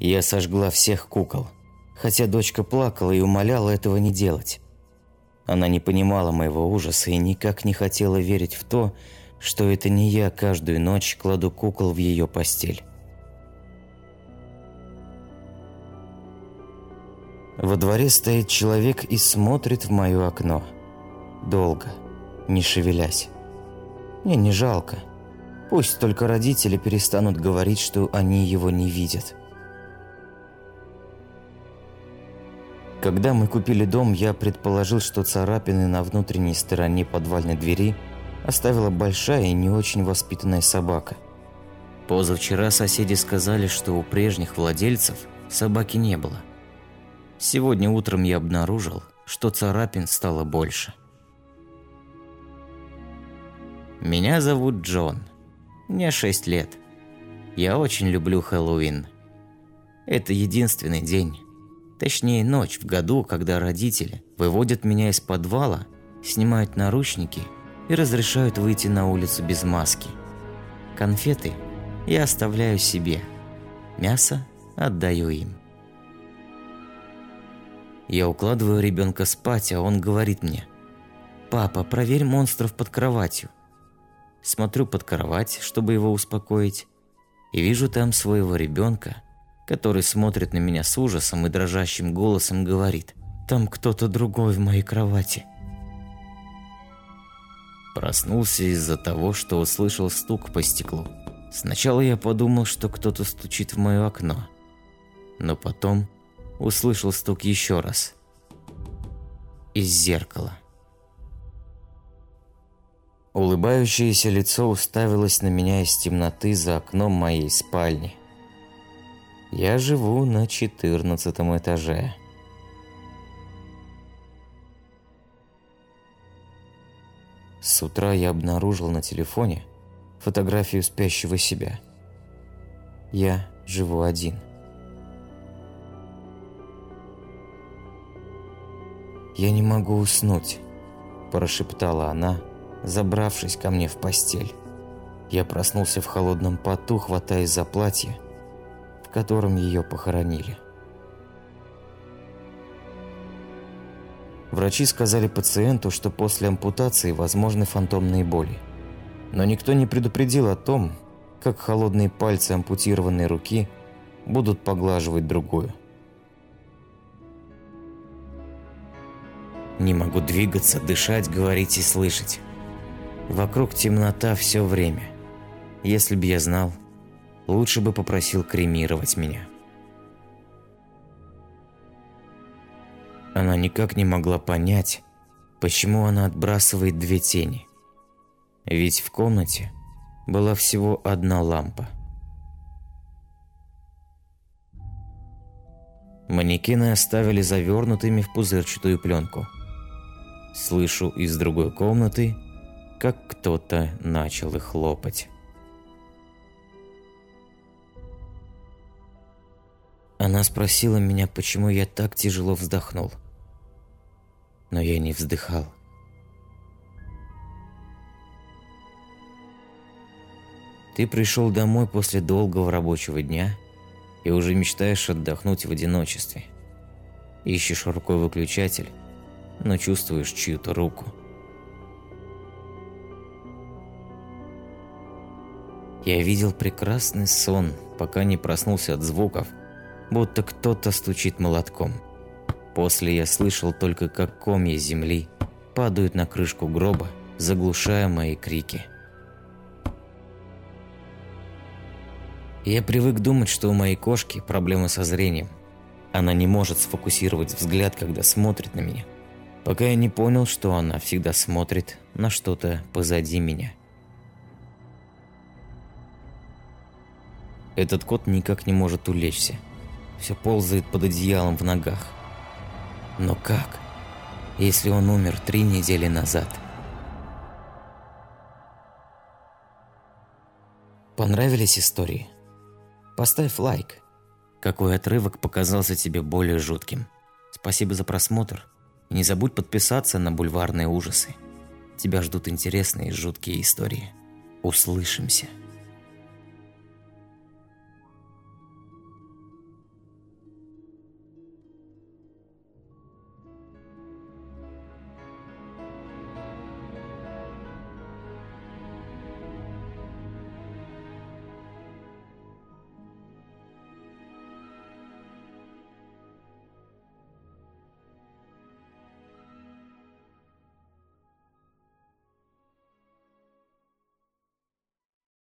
Я сожгла всех кукол, хотя дочка плакала и умоляла этого не делать. Она не понимала моего ужаса и никак не хотела верить в то, что это не я каждую ночь кладу кукол в ее постель. Во дворе стоит человек и смотрит в мое окно. Долго, не шевелясь. Мне не жалко. Пусть только родители перестанут говорить, что они его не видят. Когда мы купили дом, я предположил, что царапины на внутренней стороне подвальной двери оставила большая и не очень воспитанная собака. Позавчера соседи сказали, что у прежних владельцев собаки не было. Сегодня утром я обнаружил, что царапин стало больше. Меня зовут Джон. Мне 6 лет. Я очень люблю Хэллоуин. Это единственный день, точнее ночь в году, когда родители выводят меня из подвала, снимают наручники и разрешают выйти на улицу без маски. Конфеты я оставляю себе, мясо отдаю им. Я укладываю ребенка спать, а он говорит мне, «Папа, проверь монстров под кроватью». Смотрю под кровать, чтобы его успокоить, и вижу там своего ребенка, который смотрит на меня с ужасом и дрожащим голосом говорит, «Там кто-то другой в моей кровати». Проснулся из-за того, что услышал стук по стеклу. Сначала я подумал, что кто-то стучит в мое окно, но потом услышал стук еще раз. Из зеркала. Улыбающееся лицо уставилось на меня из темноты за окном моей спальни. Я живу на четырнадцатом этаже. С утра я обнаружил на телефоне фотографию спящего себя. Я живу один. «Я не могу уснуть», – прошептала она, забравшись ко мне в постель. Я проснулся в холодном поту, хватаясь за платье, в котором ее похоронили. Врачи сказали пациенту, что после ампутации возможны фантомные боли. Но никто не предупредил о том, как холодные пальцы ампутированной руки будут поглаживать другую. Не могу двигаться, дышать, говорить и слышать. Вокруг темнота все время. Если бы я знал, лучше бы попросил кремировать меня. Она никак не могла понять, почему она отбрасывает две тени. Ведь в комнате была всего одна лампа. Манекены оставили завернутыми в пузырчатую пленку – Слышу из другой комнаты, как кто-то начал их хлопать. Она спросила меня, почему я так тяжело вздохнул. Но я не вздыхал. Ты пришел домой после долгого рабочего дня и уже мечтаешь отдохнуть в одиночестве. Ищешь рукой выключатель, но чувствуешь чью-то руку. Я видел прекрасный сон, пока не проснулся от звуков, будто кто-то стучит молотком. После я слышал только, как комья земли падают на крышку гроба, заглушая мои крики. Я привык думать, что у моей кошки проблемы со зрением. Она не может сфокусировать взгляд, когда смотрит на меня пока я не понял, что она всегда смотрит на что-то позади меня. Этот кот никак не может улечься. Все ползает под одеялом в ногах. Но как, если он умер три недели назад? Понравились истории? Поставь лайк. Какой отрывок показался тебе более жутким? Спасибо за просмотр. И не забудь подписаться на бульварные ужасы. Тебя ждут интересные и жуткие истории. Услышимся.